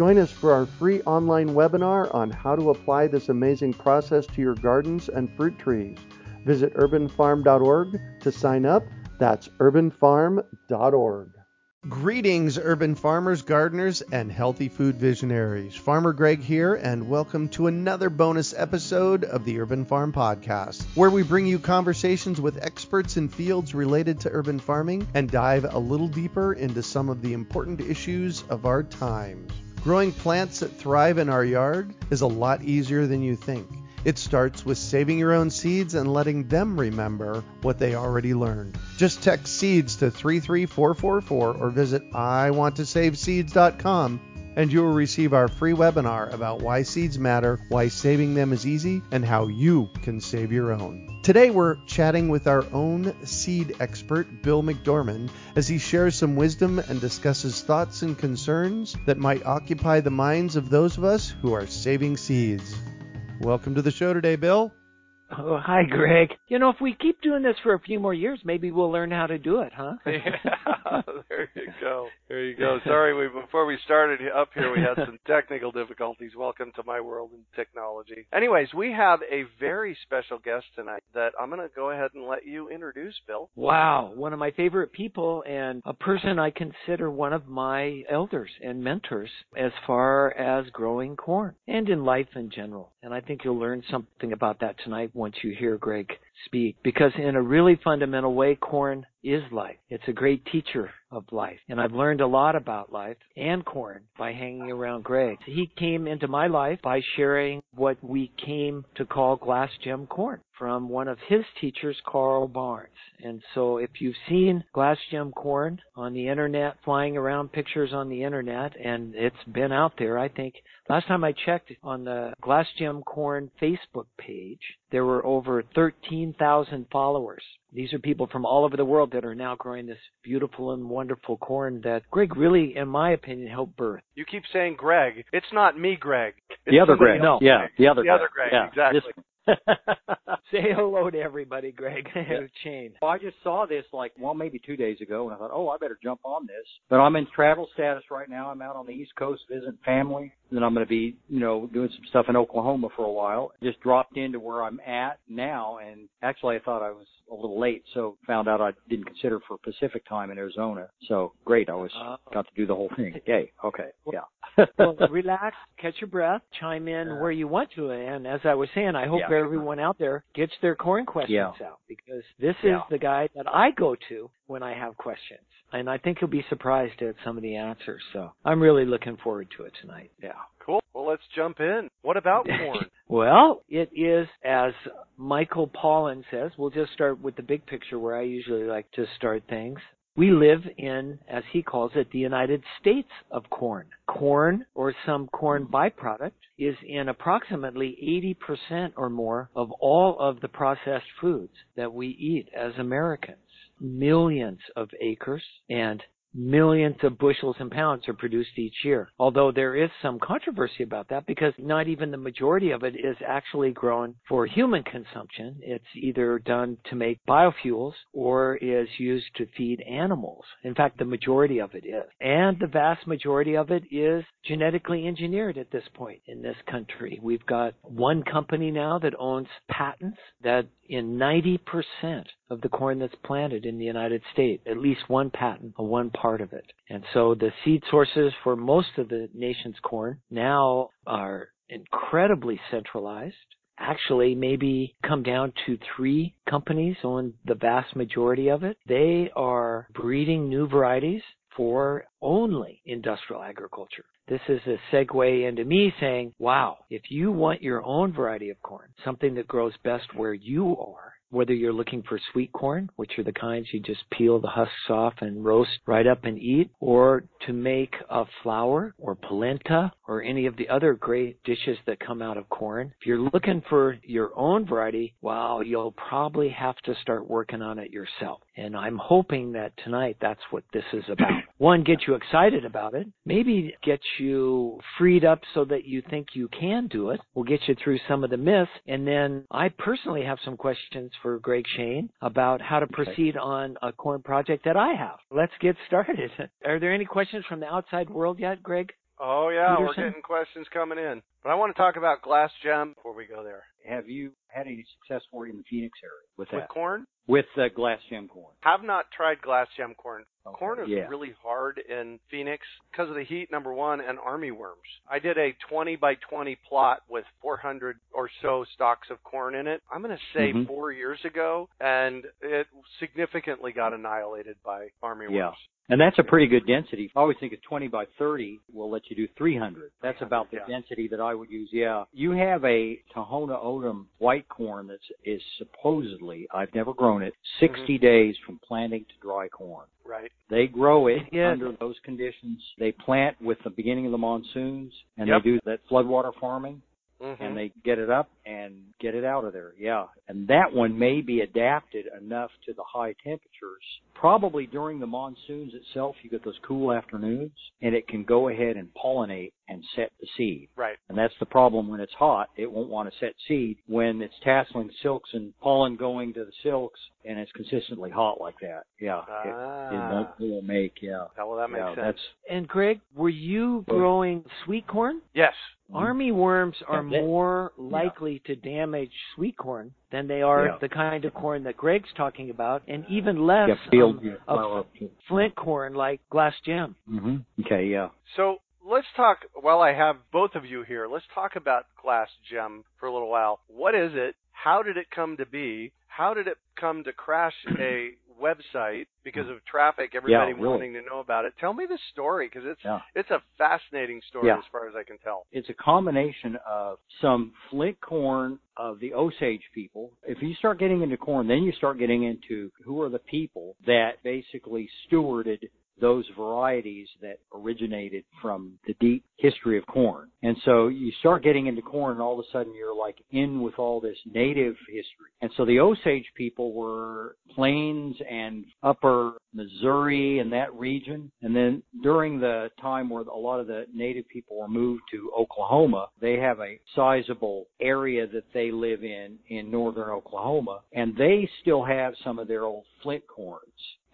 Join us for our free online webinar on how to apply this amazing process to your gardens and fruit trees. Visit urbanfarm.org to sign up. That's urbanfarm.org. Greetings, urban farmers, gardeners, and healthy food visionaries. Farmer Greg here, and welcome to another bonus episode of the Urban Farm Podcast, where we bring you conversations with experts in fields related to urban farming and dive a little deeper into some of the important issues of our times. Growing plants that thrive in our yard is a lot easier than you think. It starts with saving your own seeds and letting them remember what they already learned. Just text seeds to 33444 or visit iwanttosaveseeds.com and you will receive our free webinar about why seeds matter, why saving them is easy, and how you can save your own. Today we're chatting with our own seed expert, Bill McDorman, as he shares some wisdom and discusses thoughts and concerns that might occupy the minds of those of us who are saving seeds. Welcome to the show today, Bill. Oh, hi, Greg. You know, if we keep doing this for a few more years, maybe we'll learn how to do it, huh? yeah, there you go. There you go. Sorry, we before we started up here, we had some technical difficulties. Welcome to my world in technology. Anyways, we have a very special guest tonight that I'm going to go ahead and let you introduce, Bill. Wow, one of my favorite people and a person I consider one of my elders and mentors as far as growing corn and in life in general. And I think you'll learn something about that tonight once you hear Greg speak. Because in a really fundamental way, corn is life. It's a great teacher of life. And I've learned a lot about life and corn by hanging around Greg. He came into my life by sharing what we came to call glass gem corn from one of his teachers, Carl Barnes. And so if you've seen glass gem corn on the internet, flying around pictures on the internet, and it's been out there, I think last time I checked on the glass gem corn Facebook page, there were over 13,000 followers. These are people from all over the world that are now growing this beautiful and wonderful corn that Greg really, in my opinion, helped birth. You keep saying Greg. It's not me, Greg. It's the other Greg. No. Yeah, the other the Greg. other Greg. Yeah. Exactly. This- Say hello to everybody, Greg. Chain. well, I just saw this like, well, maybe two days ago, and I thought, oh, I better jump on this. But I'm in travel status right now. I'm out on the East Coast visiting family. Then I'm going to be, you know, doing some stuff in Oklahoma for a while. Just dropped into where I'm at now, and actually, I thought I was a little late, so found out I didn't consider for Pacific time in Arizona. So great, I was Oh. got to do the whole thing. Yay. Okay. Yeah. well, relax, catch your breath, chime in where you want to. And as I was saying, I hope Yeah. everyone out there gets their corn questions Yeah. out because this is Yeah. the guy that I go to when I have questions. And I think you'll be surprised at some of the answers. So I'm really looking forward to it tonight. Yeah. Cool. Well, let's jump in. What about corn? well, it is as Michael Pollan says, we'll just start with the big picture where I usually like to start things. We live in, as he calls it, the United States of corn. Corn, or some corn byproduct, is in approximately 80% or more of all of the processed foods that we eat as Americans. Millions of acres and millions of bushels and pounds are produced each year. Although there is some controversy about that because not even the majority of it is actually grown for human consumption. It's either done to make biofuels or is used to feed animals. In fact, the majority of it is. And the vast majority of it is genetically engineered at this point in this country. We've got one company now that owns patents that in 90% of the corn that's planted in the United States, at least one patent on one part of it. And so the seed sources for most of the nation's corn now are incredibly centralized. Actually, maybe come down to three companies on the vast majority of it. They are breeding new varieties for only industrial agriculture. This is a segue into me saying, wow, if you want your own variety of corn, something that grows best where you are, whether you're looking for sweet corn, which are the kinds you just peel the husks off and roast right up and eat, or to make a flour or polenta or any of the other great dishes that come out of corn. If you're looking for your own variety, well, you'll probably have to start working on it yourself. And I'm hoping that tonight that's what this is about. One, get you excited about it. Maybe get you freed up so that you think you can do it. We'll get you through some of the myths. And then I personally have some questions for Greg Schoen about how to proceed on a corn project that I have. Let's get started. Are there any questions from the outside world yet, Greg? Oh yeah, Peterson? we're getting questions coming in. But I want to talk about glass gem before we go there. Have you had any success for you in the Phoenix area with With corn, With uh, glass gem corn. have not tried glass gem corn. Okay, Corn is yeah. really hard in Phoenix because of the heat, number one, and army worms. I did a 20 by 20 plot with 400 or so stalks of corn in it. I'm going to say Mhm. four years ago, and it significantly got annihilated by army Yeah. worms. And that's a pretty good density. I always think a 20 by 30 will let you do 300. That's about the Yeah. density that I would use. Yeah. You have a Tohono O'odham white corn that is supposedly, I've never grown it, mm-hmm. 60 days from planting to dry corn. Right. They grow it Yeah. under those conditions. They plant with the beginning of the monsoons and Yep. they do that floodwater farming hmm and they get it up and get it out of there. Yeah. And that one may be adapted enough to the high temperatures. Probably during the monsoons itself, you get those cool afternoons and it can go ahead and pollinate and set the seed. Right. And that's the problem when it's hot. It won't want to set seed when it's tasseling silks and pollen going to the silks and it's consistently hot like that. Yeah. It, it Ah. won't, it won't make, yeah. Oh, well, that makes yeah, sense. That's, And Greg, were you growing sweet corn? Yes. Army worms are more likely to damage sweet corn than they are Yeah. the kind of corn that Greg's talking about, and even less yeah, field, um, yeah, of flour. flint corn like glass gem. hmm Okay, yeah. So let's talk, while I have both of you here, let's talk about Glass Gem for a little while. What is it? How did it come to be? How did it come to crash a website because hmm. of traffic, everybody really. wanting to know about it? Tell me the story because it's Yeah. it's a fascinating story Yeah. as far as I can tell. it's a combination of some flint corn of the Osage people. If you start getting into corn, then you start getting into who are the people that basically stewarded those varieties that originated from the deep history of corn. And so you start getting into corn and all of a sudden you're like in with all this native history. And so the Osage people were plains and upper Missouri and that region. And then during the time where a lot of the native people were moved to Oklahoma, they have a sizable area that they live in in northern Oklahoma and they still have some of their old flint corns.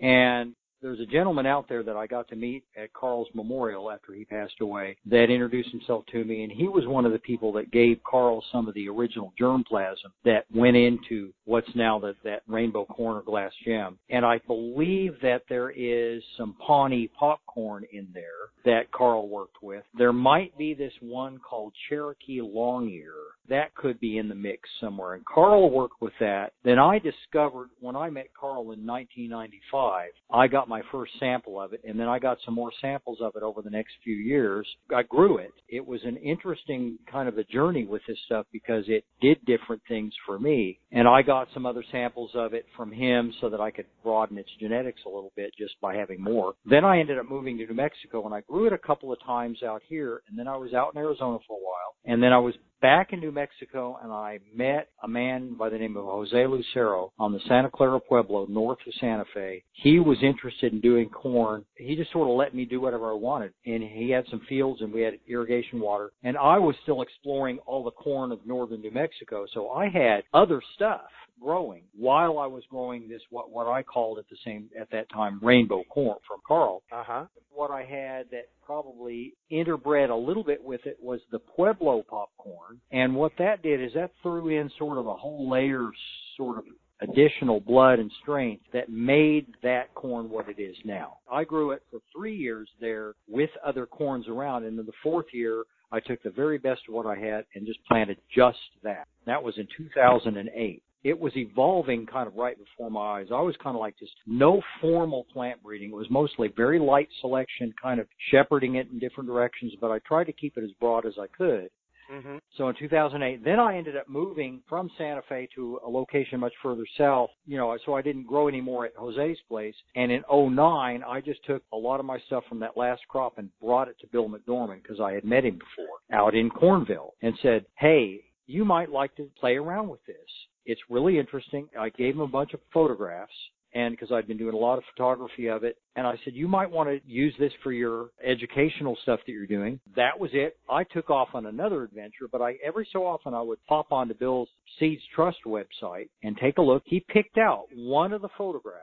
And there's a gentleman out there that I got to meet at Carl's memorial after he passed away that introduced himself to me, and he was one of the people that gave Carl some of the original germplasm that went into what's now the, that rainbow corn or glass gem. And I believe that there is some Pawnee popcorn in there that Carl worked with. There might be this one called Cherokee Long Ear that could be in the mix somewhere. And Carl worked with that. Then I discovered when I met Carl in 1995, I got my first sample of it, and then I got some more samples of it over the next few years. I grew it. It was an interesting kind of a journey with this stuff because it did different things for me. And I got some other samples of it from him so that I could broaden its genetics a little bit just by having more. Then I ended up moving to New Mexico and I grew it a couple of times out here, and then I was out in Arizona for a while, and then I was back in New Mexico and I met a man by the name of Jose Lucero on the Santa Clara Pueblo north of Santa Fe. He was interested in doing corn. He just sort of let me do whatever I wanted. And he had some fields and we had irrigation water. And I was still exploring all the corn of northern New Mexico. So I had other stuff growing while I was growing this what what I called at the same at that time rainbow corn from Carl Uh huh. what I had that probably interbred a little bit with it was the Pueblo popcorn. And what that did is that threw in sort of a whole layer sort of additional blood and strength that made that corn what it is now. I grew it for three years there with other corns around and in the fourth year I took the very best of what I had and just planted just that. That was in 2008 it was evolving kind of right before my eyes. I was kind of like just no formal plant breeding. It was mostly very light selection, kind of shepherding it in different directions, but I tried to keep it as broad as I could. Mhm. So in 2008, then I ended up moving from Santa Fe to a location much further south, you know, so I didn't grow anymore at Jose's place. And in 09, I just took a lot of my stuff from that last crop and brought it to Bill McDorman because I had met him before out in Cornville and said, Hey, you might like to play around with this. It's really interesting. I gave him a bunch of photographs and because I'd been doing a lot of photography of it. And I said, you might want to use this for your educational stuff that you're doing. That was it. I took off on another adventure, but I every so often I would pop onto Bill's Seeds Trust website and take a look. He picked out one of the photographs.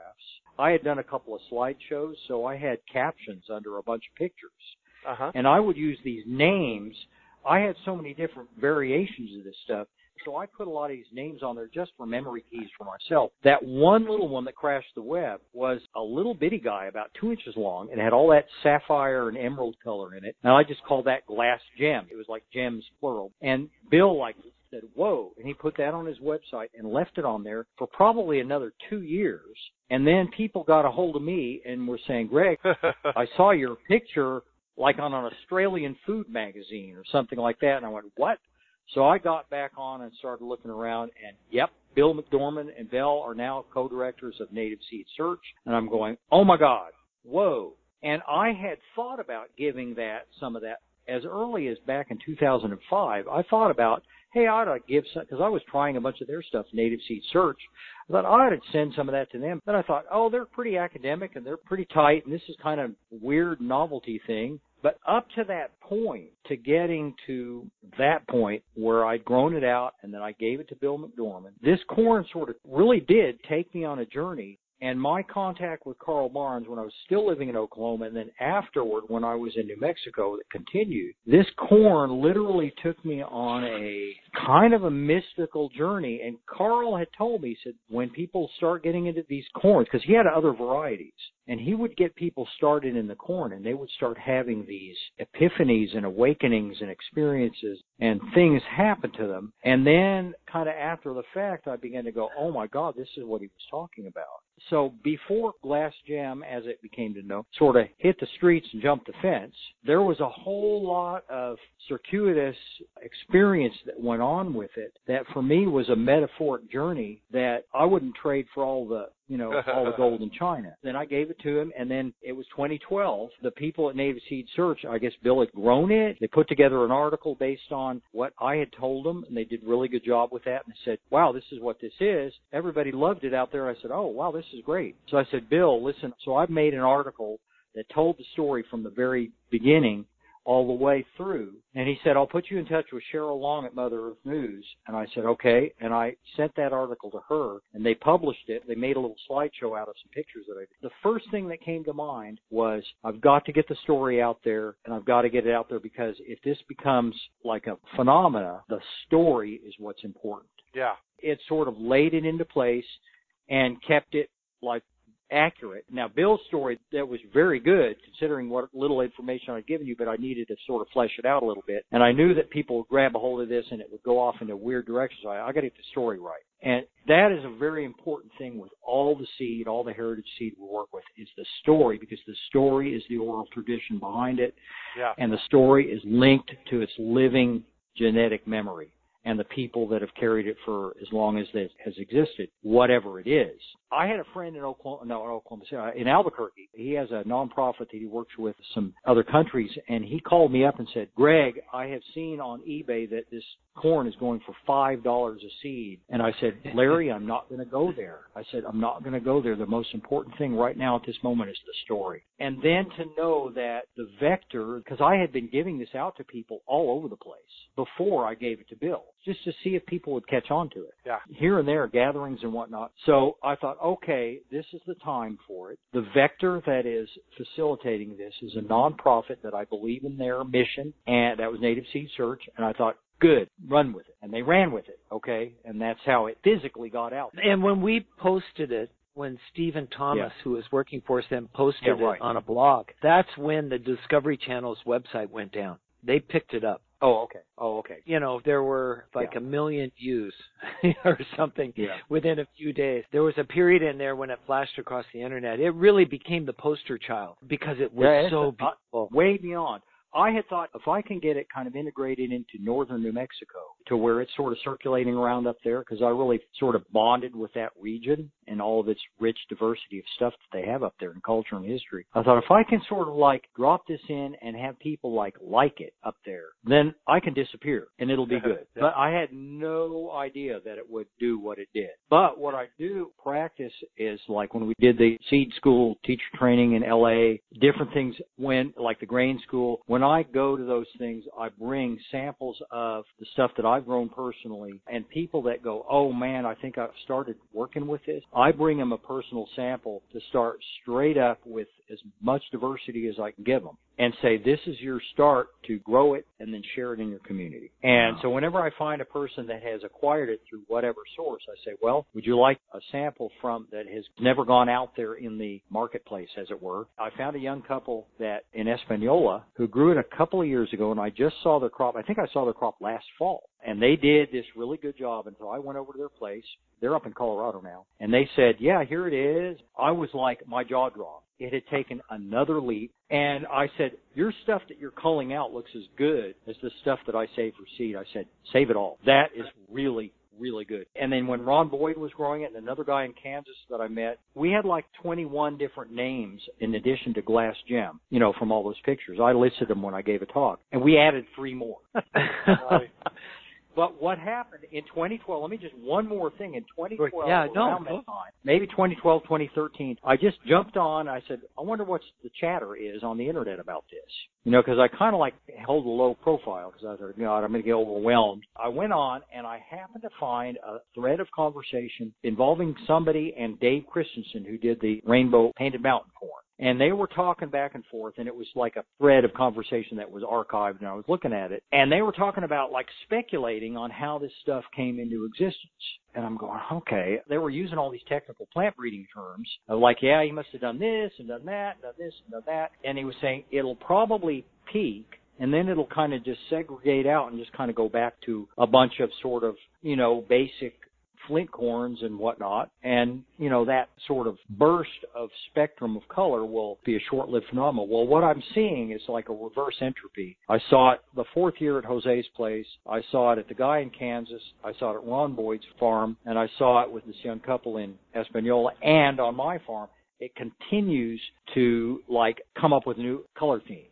I had done a couple of slideshows, so I had captions under a bunch of pictures. Uh-huh. And I would use these names. I had so many different variations of this stuff. So I put a lot of these names on there just for memory keys for myself. That one little one that crashed the web was a little bitty guy about two inches long and had all that sapphire and emerald color in it. And I just called that glass gem. It was like gems plural. And Bill like said, whoa. And he put that on his website and left it on there for probably another two years. And then people got a hold of me and were saying, Greg, I saw your picture like on an Australian food magazine or something like that. And I went, what? So I got back on and started looking around and yep, Bill McDorman and Belle are now co-directors of Native Seed Search. And I'm going, oh my God, whoa. And I had thought about giving that, some of that, as early as back in 2005. I thought about, hey, I ought to give some, because I was trying a bunch of their stuff, Native Seed Search. I thought I ought to send some of that to them. Then I thought, oh, they're pretty academic and they're pretty tight, and this is kind of weird novelty thing. But up to that point, to getting to that point where I'd grown it out and then I gave it to Bill McDorman, this corn sort of really did take me on a journey. And my contact with Carl Barnes when I was still living in Oklahoma and then afterward when I was in New Mexico that continued, this corn literally took me on a kind of a mystical journey. And Carl had told me, he said, when people start getting into these corns, because he had other varieties, and he would get people started in the corn and they would start having these epiphanies and awakenings and experiences and things happen to them. And then kind of after the fact, I began to go, oh my God, this is what he was talking about. So before Glass Gem, as it became to know, sort of hit the streets and jumped the fence, there was a whole lot of circuitous experience that went on with it that for me was a metaphoric journey that I wouldn't trade for all the you know, all the gold in China. Then I gave it to him, and then it was 2012. The people at Native Seed Search, I guess Bill had grown it. They put together an article based on what I had told them, and they did a really good job with that. And they said, wow, this is what this is. Everybody loved it out there. I said, oh, wow, this is great. So I said, Bill, listen, so I've made an article that told the story from the very beginning all the way through. And he said, I'll put you in touch with Cheryl Long at Mother Earth News. And I said, okay. And I sent that article to her and they published it. They made a little slideshow out of some pictures that I did. The first thing that came to mind was I've got to get the story out there and I've got to get it out there because if this becomes like a phenomena, the story is what's important. Yeah. It sort of laid it into place and kept it like accurate. Now, Bill's story that was very good considering what little information I'd given you, but I needed to sort of flesh it out a little bit. And I knew that people would grab a hold of this and it would go off into weird directions. So I, I got to get the story right. And that is a very important thing with all the seed, all the heritage seed we work with is the story because the story is the oral tradition behind it. Yeah. And the story is linked to its living genetic memory and the people that have carried it for as long as it has existed, whatever it is. I had a friend in Oklahoma, no, in Oklahoma City, uh, in Albuquerque. He has a nonprofit that he works with some other countries, and he called me up and said, "Greg, I have seen on eBay that this corn is going for five dollars a seed." And I said, "Larry, I'm not going to go there." I said, "I'm not going to go there. The most important thing right now at this moment is the story." And then to know that the vector, because I had been giving this out to people all over the place before I gave it to Bill, just to see if people would catch on to it. Yeah. Here and there, gatherings and whatnot. So I thought, okay, this is the time for it. The vector that is facilitating this is a nonprofit that I believe in their mission, and that was Native Seed Search. And I thought, good, run with it. And they ran with it, okay? And that's how it physically got out. And when we posted it, when Stephen Thomas, Yeah. who was working for us then, posted Yeah, right. it on a blog, that's when the Discovery Channel's website went down. They picked it up. Oh, okay. Oh, okay. You know, there were like Yeah. a million views or something Yeah. within a few days. There was a period in there when it flashed across the internet. It really became the poster child because it was Yeah, so beautiful. Way beyond. I had thought if I can get it kind of integrated into northern New Mexico to where it's sort of circulating around up there, because I really sort of bonded with that region and all of its rich diversity of stuff that they have up there in culture and history. I thought if I can sort of like drop this in and have people like like it up there, then I can disappear and it'll be good. But I had no idea that it would do what it did. But what I do practice is like when we did the seed school teacher training in LA, different things when like the grain school, when I go to those things, I bring samples of the stuff that I've grown personally and people that go, "Oh man, I think I've started working with this." I bring them a personal sample to start straight up with as much diversity as I can give them and say, this is your start to grow it and then share it in your community. And so whenever I find a person that has acquired it through whatever source, I say, well, would you like a sample from that has never gone out there in the marketplace, as it were? I found a young couple that in Espanola who grew it a couple of years ago and I just saw their crop. I think I saw their crop last fall and they did this really good job until I went over to their place. They're up in Colorado now. And they said, yeah, here it is. I was like, my jaw dropped. It had taken another leap. And I said, your stuff that you're culling out looks as good as the stuff that I save for seed. I said, save it all. That is really, really good. And then when Ron Boyd was growing it and another guy in Kansas that I met, we had like 21 different names in addition to Glass Gem, you know, from all those pictures. I listed them when I gave a talk and we added three more. But what happened in 2012? Let me just one more thing. In 2012, Yeah, no, that time, maybe 2012, 2013, I just jumped on. I said, I wonder what the chatter is on the internet about this. You know, because I kind of like hold a low profile because I thought, God, I'm going to get overwhelmed. I went on and I happened to find a thread of conversation involving somebody and Dave Christensen who did the Rainbow Painted Mountain Corn. And they were talking back and forth, and it was like a thread of conversation that was archived, and I was looking at it. And they were talking about like speculating on how this stuff came into existence. And I'm going, okay. They were using all these technical plant breeding terms, of like, yeah, he must have done this and done that, and done this and done that. And he was saying it'll probably peak and then it'll kind of just segregate out and just kind of go back to a bunch of sort of, you know, basic flint corns and whatnot. And, you know, that sort of burst of spectrum of color will be a short-lived phenomenon. Well, what I'm seeing is like a reverse entropy. I saw it the fourth year at Jose's place. I saw it at the guy in Kansas. I saw it at Ron Boyd's farm. And I saw it with this young couple in Espanola and on my farm. It continues to like come up with new color themes.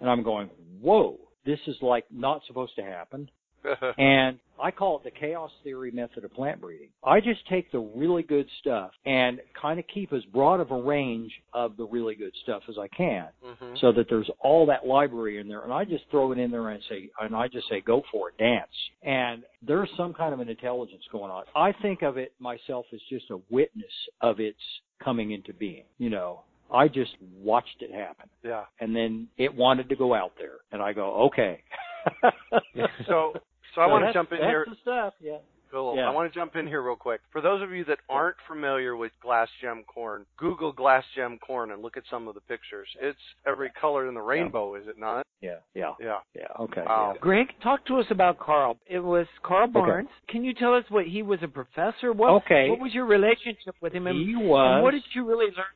And I'm going, whoa, this is like not supposed to happen. And I call it the chaos theory method of plant breeding. I just take the really good stuff and kind of keep as broad of a range of the really good stuff as I can Mhm. so that there's all that library in there. And I just throw it in there and say and I just say go for it dance. And there's some kind of an intelligence going on. I think of it myself as just a witness of its coming into being you know. I just watched it happen. Yeah. and then it wanted to go out there. And I go okay. So, so I want to jump in that's here. the stuff yeah Cool. Yeah. I want to jump in here real quick. For those of you that aren't familiar with glass gem corn, Google glass gem corn and look at some of the pictures. It's every color in the rainbow, is it not? yeah yeah Yeah. yeah okay Wow. yeah. Greg, talk to us about Carl. It was Carl Barnes. Can you tell us what he was a professor? What, Okay. What was your relationship with him? And, he was and what did you really learn?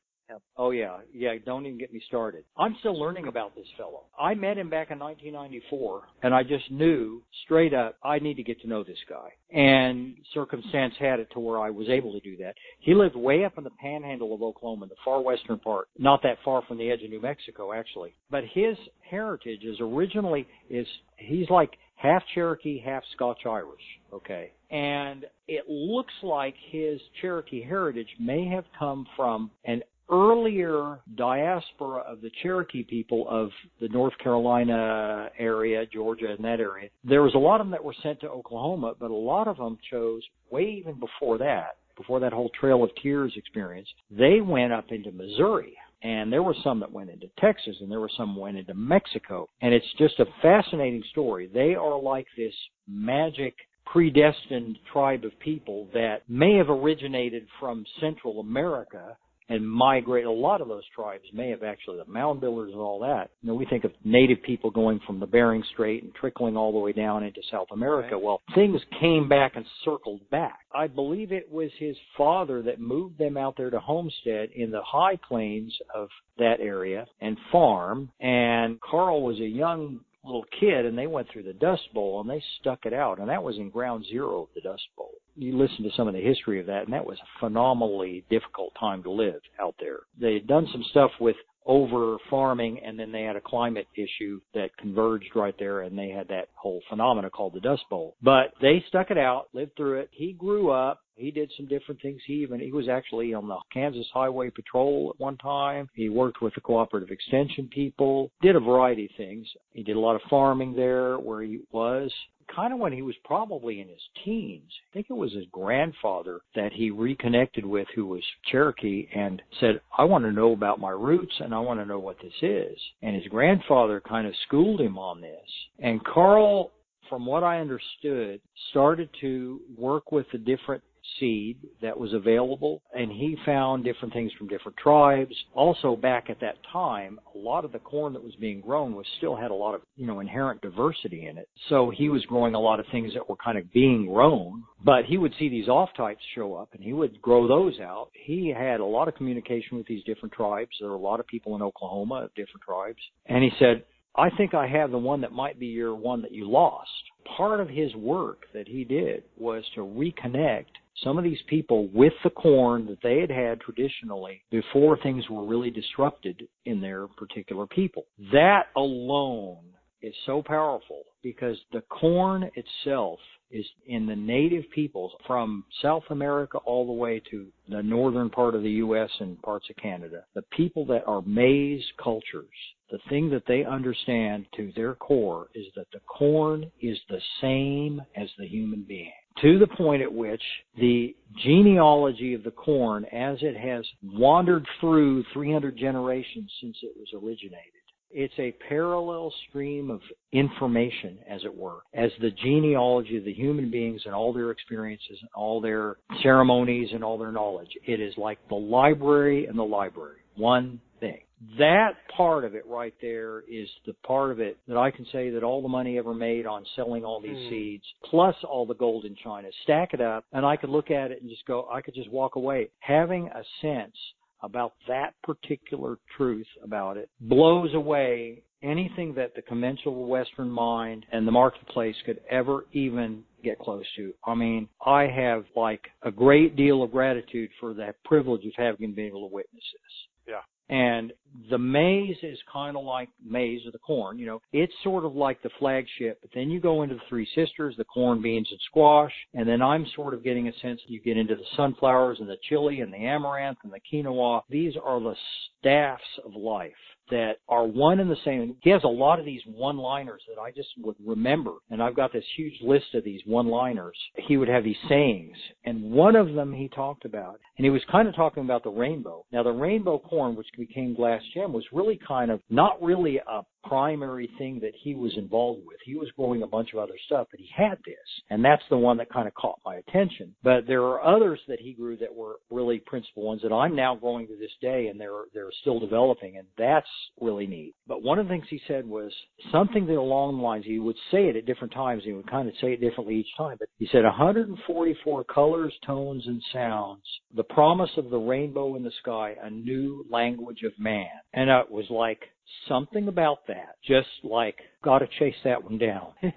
Oh yeah, yeah. Don't even get me started. I'm still learning about this fellow. I met him back in 1994, and I just knew straight up I need to get to know this guy. And circumstance had it to where I was able to do that. He lived way up in the panhandle of Oklahoma, the far western part, not that far from the edge of New Mexico, actually. But his heritage is originally is he's like half Cherokee, half Scotch Irish. Okay. And it looks like his Cherokee heritage may have come from an earlier diaspora of the Cherokee people of the North Carolina area, Georgia, and that area. There was a lot of them that were sent to Oklahoma, but a lot of them chose way even before that, before that whole Trail of Tears experience. They went up into Missouri. And there were some that went into Texas and there were some went into Mexico. And it's just a fascinating story. They are like this magic predestined tribe of people that may have originated from Central America and migrate. A lot of those tribes may have actually, the mound builders and all that. You know, we think of native people going from the Bering Strait and trickling all the way down into South America. Right. Well, things came back and circled back. I believe it was his father that moved them out there to homestead in the high plains of that area and farm. And Carl was a young little kid and they went through the Dust Bowl and they stuck it out. And that was in ground zero of the Dust Bowl. You listen to some of the history of that and that was a phenomenally difficult time to live out there. They had done some stuff with over farming and then they had a climate issue that converged right there and they had that whole phenomena called the Dust Bowl. But they stuck it out, lived through it. He grew up. He did some different things. He even he was actually on the Kansas Highway Patrol at one time. He worked with the cooperative extension people, did a variety of things. He did a lot of farming there where he was kind of when he was probably in his teens. I think it was his grandfather that he reconnected with who was Cherokee and said, I want to know about my roots and I want to know what this is. And his grandfather kind of schooled him on this. And Carl, from what I understood, started to work with the different seed that was available and he found different things from different tribes. Also back at that time, a lot of the corn that was being grown was still had a lot of, you know, inherent diversity in it. So he was growing a lot of things that were kind of being grown, but he would see these off types show up and he would grow those out. He had a lot of communication with these different tribes. There were a lot of people in Oklahoma of different tribes. And he said, I think I have the one that might be your one that you lost. Part of his work that he did was to reconnect some of these people with the corn that they had had traditionally before things were really disrupted in their particular people. That alone is so powerful because the corn itself is in the native peoples from South America all the way to the northern part of the U.S. and parts of Canada. The people that are maize cultures, the thing that they understand to their core is that the corn is the same as the human being to the point at which the genealogy of the corn as it has wandered through 300 generations since it was originated. It's a parallel stream of information, as it were, as the genealogy of the human beings and all their experiences and all their ceremonies and all their knowledge. It is like the library and the library. One thing. That part of it right there is the part of it that I can say that all the money ever made on selling all these Hmm. seeds, plus all the gold in China, stack it up, and I could look at it and just go, I could just walk away having a sense about that particular truth about it blows away anything that the conventional Western mind and the marketplace could ever even get close to. I mean, I have like a great deal of gratitude for that privilege of having been able to witness this. Yeah. And the maize is kind of like maize or the corn, you know, it's sort of like the flagship, but then you go into the three sisters, the corn, beans, and squash, and then I'm sort of getting a sense that you get into the sunflowers and the chili and the amaranth and the quinoa. These are the staffs of life that are one and the same. He has a lot of these one-liners that I just would remember, and I've got this huge list of these one-liners. He would have these sayings, and one of them he talked about, and he was kind of talking about the rainbow. Now, the rainbow corn, which became glass gem, was really kind of not really a primary thing that he was involved with. He was growing a bunch of other stuff, but he had this, and that's the one that kind of caught my attention. But there are others that he grew that were really principal ones that I'm now growing to this day, and they're they're still developing, and that's really neat. But one of the things he said was something that along the lines he would say it at different times. He would kind of say it differently each time, but he said 144 colors, tones, and sounds. The promise of the rainbow in the sky, a new language of man, and it was like something about that. Just like, got to chase that one down.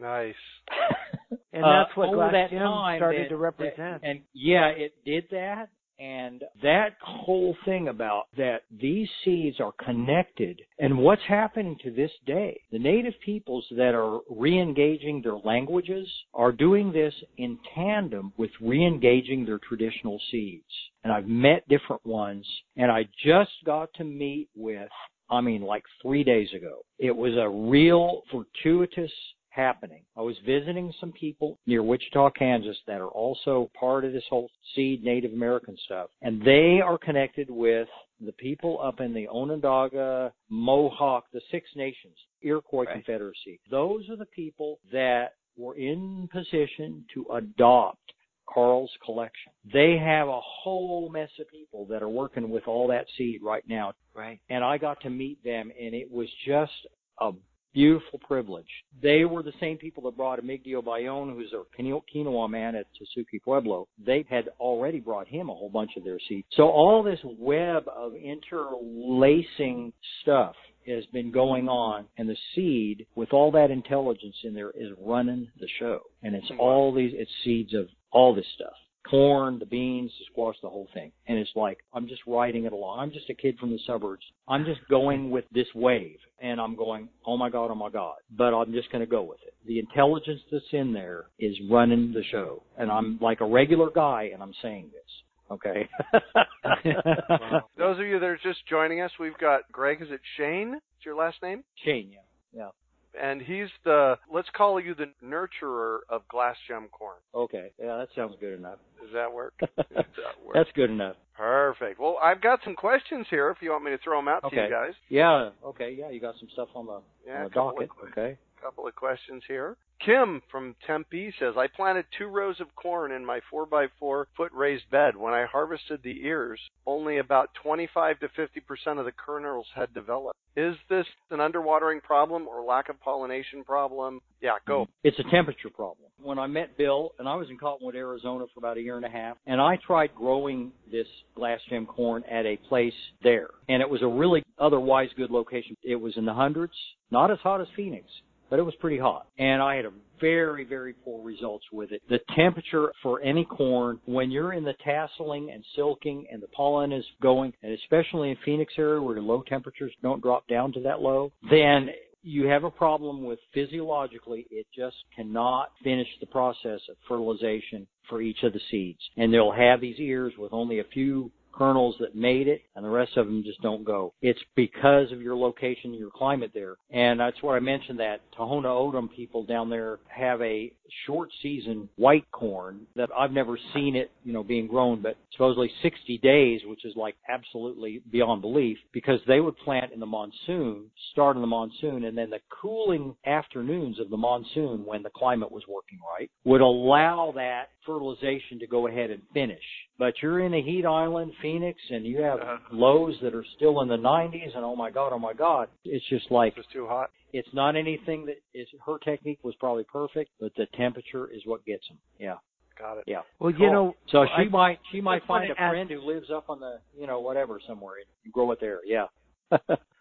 Nice. And Uh, that's what over Glass that Gem started that- to represent. that- and yeah, it did that. And that whole thing about that these seeds are connected and what's happening to this day, the native peoples that are re-engaging their languages are doing this in tandem with re-engaging their traditional seeds. And I've met different ones and I just got to meet with, I mean, like three days ago. It was a real fortuitous happening. I was visiting some people near Wichita, Kansas that are also part of this whole seed Native American stuff. And they are connected with the people up in the Onondaga, Mohawk, the Six Nations, Iroquois Right. Confederacy. Those are the people that were in position to adopt Carl's Collection. They have a whole mess of people that are working with all that seed right now. Right. And I got to meet them and it was just a beautiful privilege. They were the same people that brought Emigdio Ballon, who's a quinoa man at Tesuque Pueblo. They had already brought him a whole bunch of their seeds. So all this web of interlacing stuff has been going on and the seed with all that intelligence in there is running the show. And it's all these, it's seeds of all this stuff. Corn, the beans, the squash, the whole thing. And it's like, I'm just riding it along. I'm just a kid from the suburbs. I'm just going with this wave and I'm going, oh my God, oh my God. But I'm just going to go with it. The intelligence that's in there is running the show. And I'm like a regular guy and I'm saying this. Okay. Wow. Those of you that are just joining us, we've got Greg. Is it Schoen? Is your last name? Schoen, yeah. Yeah. And he's the let's call you the nurturer of glass gem corn. Okay. Yeah, that sounds good enough. Does that work? Does that work? That's good enough. Perfect. Well, I've got some questions here if you want me to throw them out to you guys. Yeah. Okay. Yeah, you got some stuff on the, Yeah, on a the docket. of- Okay. couple of questions here. Kim from Tempe says, I planted two rows of corn in my 4x4 foot raised bed. When I harvested the ears, only about 25 to 50% of the kernels had developed. Is this an underwatering problem or lack of pollination problem? Yeah, go. It's a temperature problem. When I met Bill, and I was in Cottonwood, Arizona for about a year and a half, and I tried growing this glass gem corn at a place there. And it was a really otherwise good location. It was in the hundreds, not as hot as Phoenix, but it was pretty hot. And I had a very, very poor results with it. The temperature for any corn, when you're in the tasseling and silking and the pollen is going, and especially in Phoenix area where low temperatures don't drop down to that low, then you have a problem with physiologically it just cannot finish the process of fertilization for each of the seeds. And they'll have these ears with only a few kernels that made it and the rest of them just don't go. It's because of your location, your climate there. And that's where I mentioned that Tohono O'odham people down there have a short season white corn that I've never seen it, you know, being grown, but supposedly 60 days, which is like absolutely beyond belief because they would plant in the monsoon, start in the monsoon, and then the cooling afternoons of the monsoon when the climate was working right would allow that fertilization to go ahead and finish. But you're in a heat island, Phoenix, and you have Uh-huh. lows that are still in the 90s, and oh my God, oh my God, it's just like It's too hot. it's not anything that is her technique was probably perfect, but the temperature is what gets them. Yeah, Got it. yeah. Well, you know, So she I- might she might find a ask- friend who lives up on the you know whatever somewhere and grow it there. Yeah.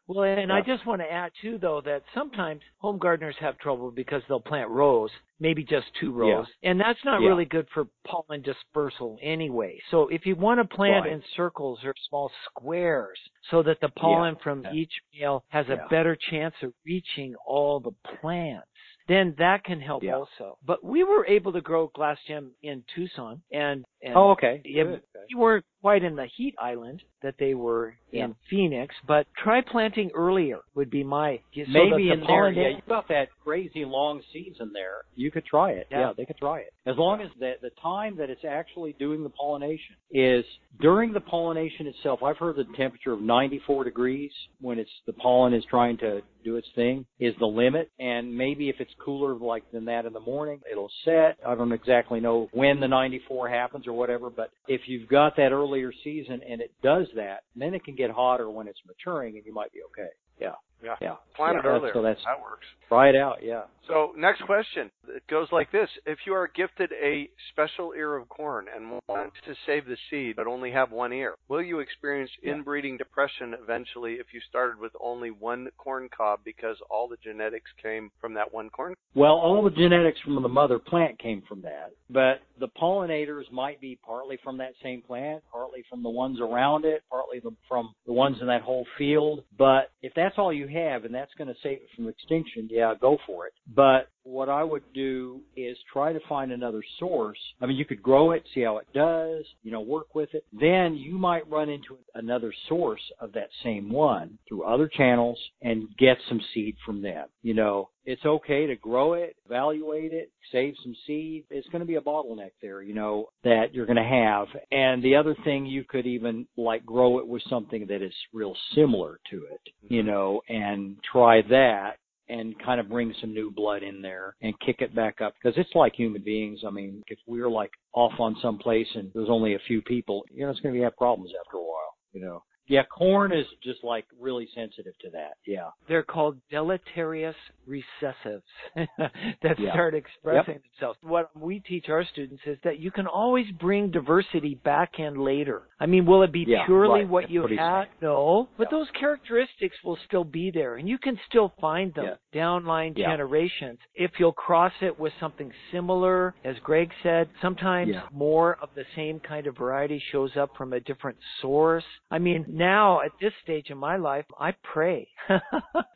Well, and I just want to add too, though, that sometimes home gardeners have trouble because they'll plant rows, maybe just two rows, and that's not Yeah. really good for pollen dispersal anyway. So if you want to plant Right. in circles or small squares, so that the pollen from Yeah. each male has a better chance of reaching all the plants. Then that can help Yeah. also. But we were able to grow glass gem in Tucson, and, and oh, okay. yeah, Good. we weren't quite in the heat island that they were Yeah. in Phoenix, but try planting earlier would be my so Maybe the in there, yeah, you got that crazy long season there. You could try it. Yeah. Yeah, they could try it. As long as the the time that it's actually doing the pollination is during the pollination itself. I've heard the temperature of 94 degrees when it's the pollen is trying to do its thing is the limit. And maybe if it's cooler like than that in the morning, it'll set. I don't exactly know when the 94 happens or whatever, but if you've got that earlier season and it does that, then it can get hotter when it's maturing and you might be okay. Yeah. Yeah. Yeah. Plant Yeah, it earlier. So that's that works. try it out. Yeah. So next question. It goes like this. If you are gifted a special ear of corn and want to save the seed but only have one ear, will you experience inbreeding depression eventually if you started with only one corn cob because all the genetics came from that one corn? Well, all the genetics from the mother plant came from that, but the pollinators might be partly from that same plant, partly from the ones around it, partly the, from the ones in that whole field. But if that's all you have and that's going to save it from extinction, yeah, go for it. But what I would do is try to find another source. I mean, you could grow it, see how it does, you know, work with it. Then you might run into another source of that same one through other channels and get some seed from them. You know, it's okay to grow it, evaluate it, save some seed. It's going to be a bottleneck there, you know, that you're going to have. And the other thing you could even like grow it with something that is real similar to it, you mm-hmm. know, and try that and kind of bring some new blood in there and kick it back up because it's like human beings. I mean, if we're like off on some place and there's only a few people, you know, it's going to be have problems after a while, you know. Yeah, corn is just like really sensitive to that. Yeah. They're called deleterious recessives that Yeah. start expressing themselves. What we teach our students is that you can always bring diversity back in later. I mean, will it be Yeah, purely right. what That's you had? saying. No, but Yeah. those characteristics will still be there and you can still find them downline generations. If you'll cross it with something similar, as Greg said, sometimes more of the same kind of variety shows up from a different source. I mean, now at this stage in my life, I pray that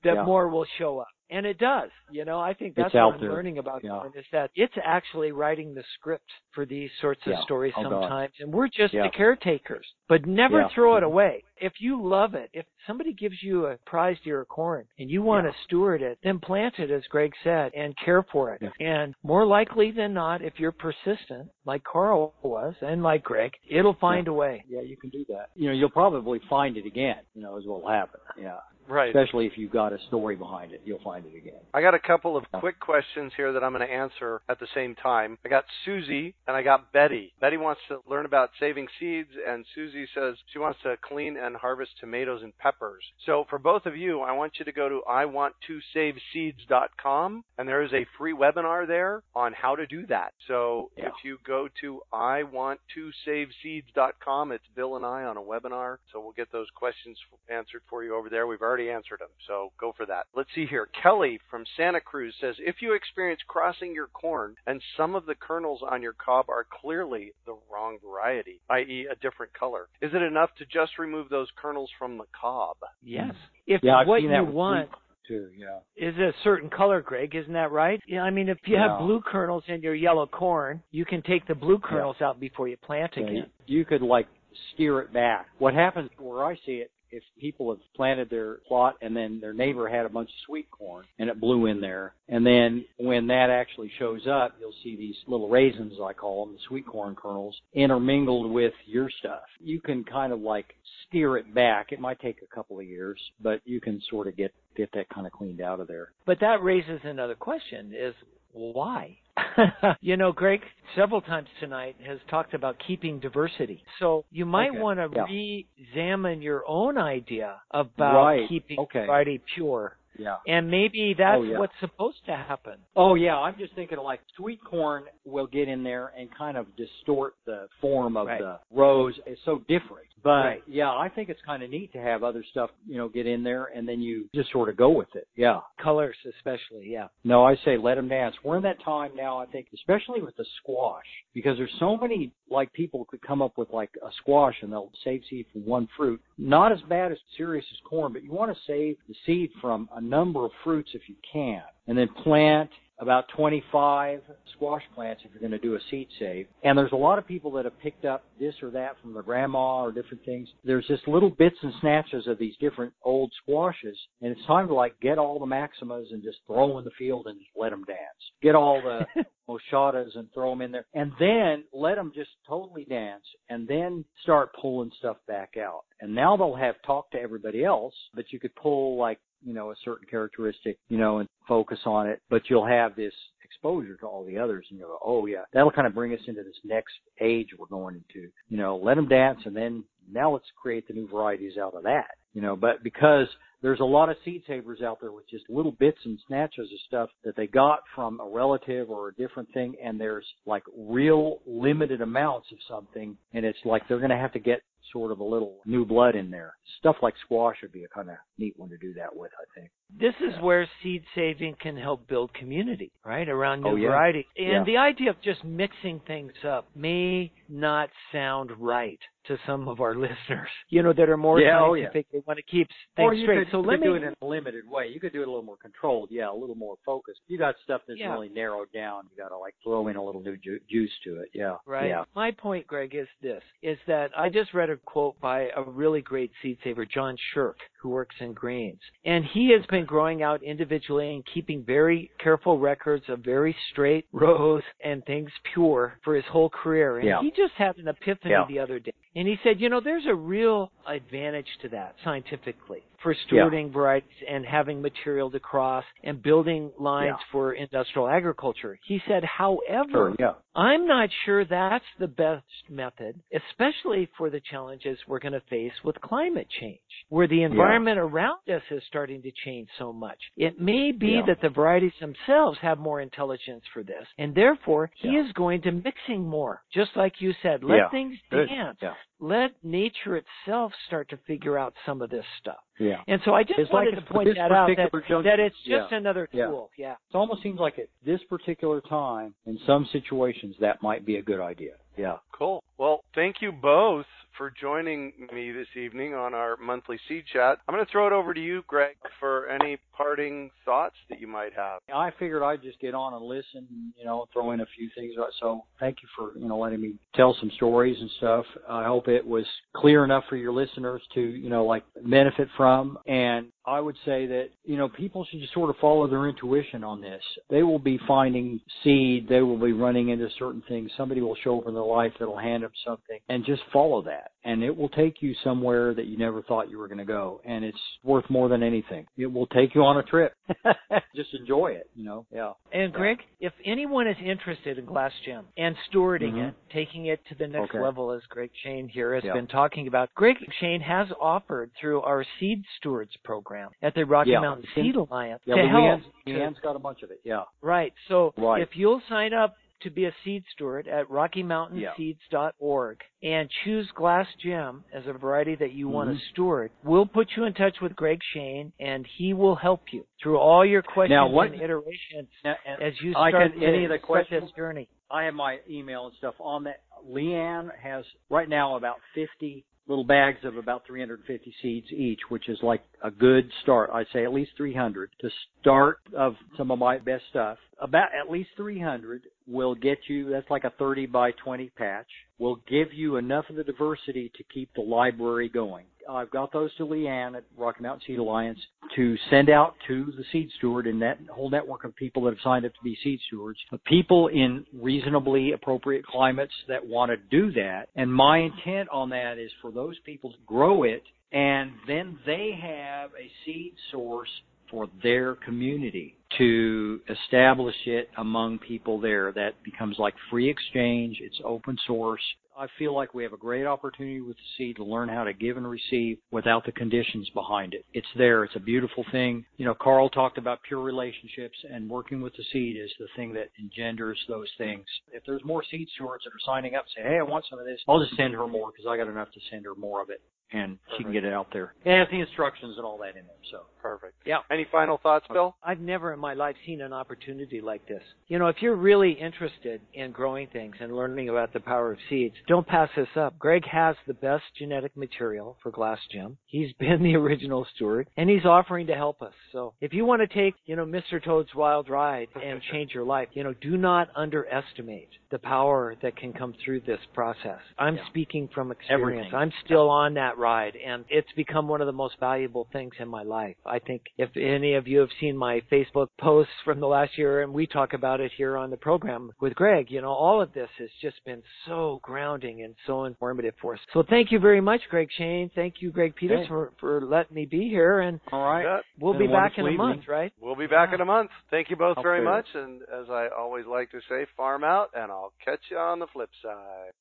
Yeah. more will show up. And it does. You know, I think that's It's what I'm there. learning about Yeah. is that it's actually writing the script for these sorts of Yeah. stories Oh, God. sometimes. And we're just the caretakers. But never throw it away. If you love it, if somebody gives you a prized ear of corn and you want Yeah. to steward it, then plant it, as Greg said, and care for it. Yeah. And more likely than not, if you're persistent, like Carl was and like Greg, it'll find a way. Yeah, you can do that. You know, you'll probably find it again, you know, is what'll happen. Yeah. Right. Especially if you've got a story behind it, you'll find it again. I got a couple of quick questions here that I'm going to answer at the same time. I got Susie and I got Betty. Betty wants to learn about saving seeds, and Susie says she wants to clean and harvest tomatoes and peppers. So for both of you, I want you to go to iwanttosaveseeds.com, and there is a free webinar there on how to do that. So Yeah. if you go to iwanttosaveseeds.com, it's Bill and I on a webinar. So we'll get those questions answered for you over there. We've already answered them, so go for that. Let's see here. Kelly from Santa Cruz says if you experience crossing your corn and some of the kernels on your cob are clearly the wrong variety, i.e., a different color, is it enough to just remove those kernels from the cob? Yes. Mm-hmm. If Yeah, I've what you want wheat, too. Yeah. is a certain color, Greg, isn't that right? Yeah, I mean, if you Yeah. have blue kernels in your yellow corn, you can take the blue kernels out before you plant again. you, you could like steer it back. What happens where I see it, if people have planted their plot and then their neighbor had a bunch of sweet corn and it blew in there, and then when that actually shows up, you'll see these little raisins, I call them, the sweet corn kernels, intermingled with your stuff. You can kind of like steer it back. It might take a couple of years, but you can sort of get get that kind of cleaned out of there. But that raises another question: Is why? you know, Greg several times tonight has talked about keeping diversity. So you might Okay, want to yeah. re-examine your own idea about Right, keeping okay. variety pure. Yeah. And maybe that's Oh, yeah. what's supposed to happen. Oh yeah, I'm just thinking like sweet corn will get in there and kind of distort the form of Right. the rows. It's so different. But Right. yeah, I think it's kind of neat to have other stuff, you know, get in there and then you just sort of go with it. Yeah. Colors, especially, yeah. No, I say let them dance. We're in that time now, I think, especially with the squash, because there's so many, like, people could come up with, like, a squash and they'll save seed from one fruit. Not as bad as serious as corn, but you want to save the seed from a number of fruits if you can. And then plant about 25 squash plants if you're going to do a seed save. And there's a lot of people that have picked up this or that from their grandma or different things. There's just little bits and snatches of these different old squashes, and it's time to like get all the maximas and just throw them in the field and just let them dance. Get all the moschatas and throw them in there, and then let them just totally dance, and then start pulling stuff back out. And now they'll have talked to everybody else, but you could pull like you know a certain characteristic, you know, and focus on it, but you'll have this exposure to all the others, and you'll go, oh yeah, that'll kind of bring us into this next age we're going into. You know, let them dance, and then now let's create the new varieties out of that. You know, but because there's a lot of seed savers out there with just little bits and snatches of stuff that they got from a relative or a different thing, and there's like real limited amounts of something, and it's like they're going to have to get sort of a little new blood in there. Stuff like squash would be a kind of neat one to do that with, I think. This is where seed saving can help build community, right, around new Oh, yeah. variety. And Yeah. the idea of just mixing things up may not sound right to some of our listeners, you know, that are more Yeah, oh, yeah. They want to keep Or you straight. could, so you let could me do it in a limited way. You could do it a little more controlled, yeah, a little more focused. You got stuff that's Yeah. really narrowed down. You got to like throw in a little new ju- juice to it. Yeah, Right. Yeah. My point, Greg, is this: is that I just read a quote by a really great seed saver, John Shirk, who works in greens, and he has been growing out individually and keeping very careful records of very straight rows and things pure for his whole career. And Yeah. he just had an epiphany Yeah. the other day, and he said, you know, there's a real advantage to that scientifically. for stewarding yeah. varieties and having material to cross and building lines yeah. for industrial agriculture. He said, however, sure, yeah. I'm not sure that's the best method, especially for the challenges we're going to face with climate change, where the environment yeah. around us is starting to change so much. It may be that the varieties themselves have more intelligence for this, and therefore he is going to mixing more, just like you said. Let things dance let nature itself start to figure out some of this stuff. Yeah. And so I just it's wanted like to point that out that, junction, that it's just yeah. another tool. Yeah. yeah. It almost seems like at this particular time, in some situations, that might be a good idea. Yeah. Cool. Well, thank you both for joining me this evening on our monthly seed chat. I'm going to throw it over to you, Greg, for any parting thoughts that you might have. I figured I'd just get on and listen, you know, throw in a few things. So thank you for, you know, letting me tell some stories and stuff. I hope it was clear enough for your listeners to, you know, like benefit from. And I would say that, you know, people should just sort of follow their intuition on this. They will be finding seed. They will be running into certain things. Somebody will show up in their life that'll hand them something and just follow that. And it will take you somewhere that you never thought you were going to go. And it's worth more than anything. It will take you on a trip. just enjoy it, you know? Yeah. And Greg, if anyone is interested in Glass Gem and stewarding mm-hmm. it, taking it to the next okay. level, as Greg Schoen here has yeah. been talking about, Greg Schoen has offered through our Seed Stewards program program at the Rocky yeah. Mountain Seed Alliance yeah, to well, help. Leanne's, Leanne's got a bunch of it. Yeah. Right. So right. if you'll sign up to be a seed steward at RockyMountainSeeds.org and choose Glass Gem as a variety that you mm-hmm. want to steward, we'll put you in touch with Greg Schoen and he will help you through all your questions now, what, and iterations now, as you start can, any of the questions, journey. I have my email and stuff on that. Leanne has right now about 50 little bags of about 350 seeds each, which is like a good start. I'd say at least 300 to start of some of my best stuff. About at least 300 will get you, that's like a 30 by 20 patch, will give you enough of the diversity to keep the library going. I've got those to Leanne at Rocky Mountain Seed Alliance to send out to the seed steward and that whole network of people that have signed up to be seed stewards, people in reasonably appropriate climates that want to do that. And my intent on that is for those people to grow it and then they have a seed source for their community to establish it among people there. That becomes like free exchange. It's open source. I feel like we have a great opportunity with the seed to learn how to give and receive without the conditions behind it. It's there. It's a beautiful thing. You know, Carl talked about pure relationships and working with the seed is the thing that engenders those things. If there's more seed stewards that are signing up, say, hey, I want some of this, I'll just send her more because I got enough to send her more of it and Perfect. she can get it out there. And it has the instructions and all that in there. So Perfect. Yeah. Any final thoughts, Bill? I've never in my life seen an opportunity like this. You know, if you're really interested in growing things and learning about the power of seeds, don't pass this up. Greg has the best genetic material for Glass Gem. He's been the original steward, and he's offering to help us. So if you want to take, you know, Mr. Toad's Wild Ride and change your life, you know, do not underestimate the power that can come through this process. I'm yeah. speaking from experience. Everything. I'm still on that ride, and it's become one of the most valuable things in my life. I think if any of you have seen my Facebook posts from the last year, and we talk about it here on the program with Greg, you know, all of this has just been so grounding and so informative for us. So thank you very much, Greg Schoen. Thank you, Greg Peters, hey. for, for letting me be here. And all right, we'll be back in a month, right? We'll be back yeah. in a month. Thank you both I'll very much. And as I always like to say, farm out, and I'll catch you on the flip side.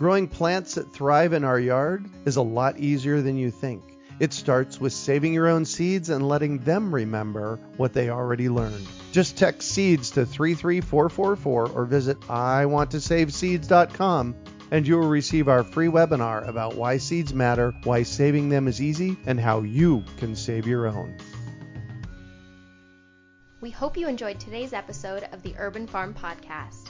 Growing plants that thrive in our yard is a lot easier than you think. It starts with saving your own seeds and letting them remember what they already learned. Just text seeds to 33444 or visit iwanttosaveseeds.com and you will receive our free webinar about why seeds matter, why saving them is easy, and how you can save your own. We hope you enjoyed today's episode of the Urban Farm Podcast.